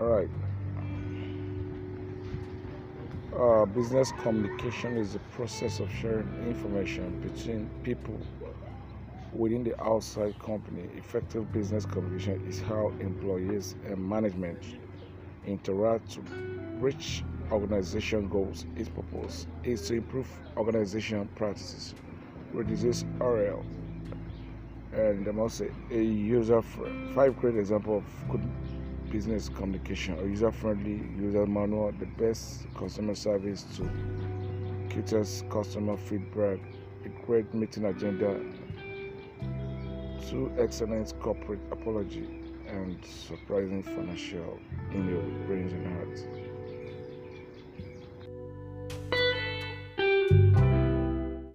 all right uh, business communication is the process of sharing information between people within the outside company. Effective business communication is how employees and management interact to reach organization goals. Its purpose is to improve organization practices, reduce RL, and I must say, a user. Five great examples good business communication, a user-friendly user manual, the best customer service to cutest customer feedback, a great meeting agenda, two excellent corporate apology, and surprising financial in your brains and hearts.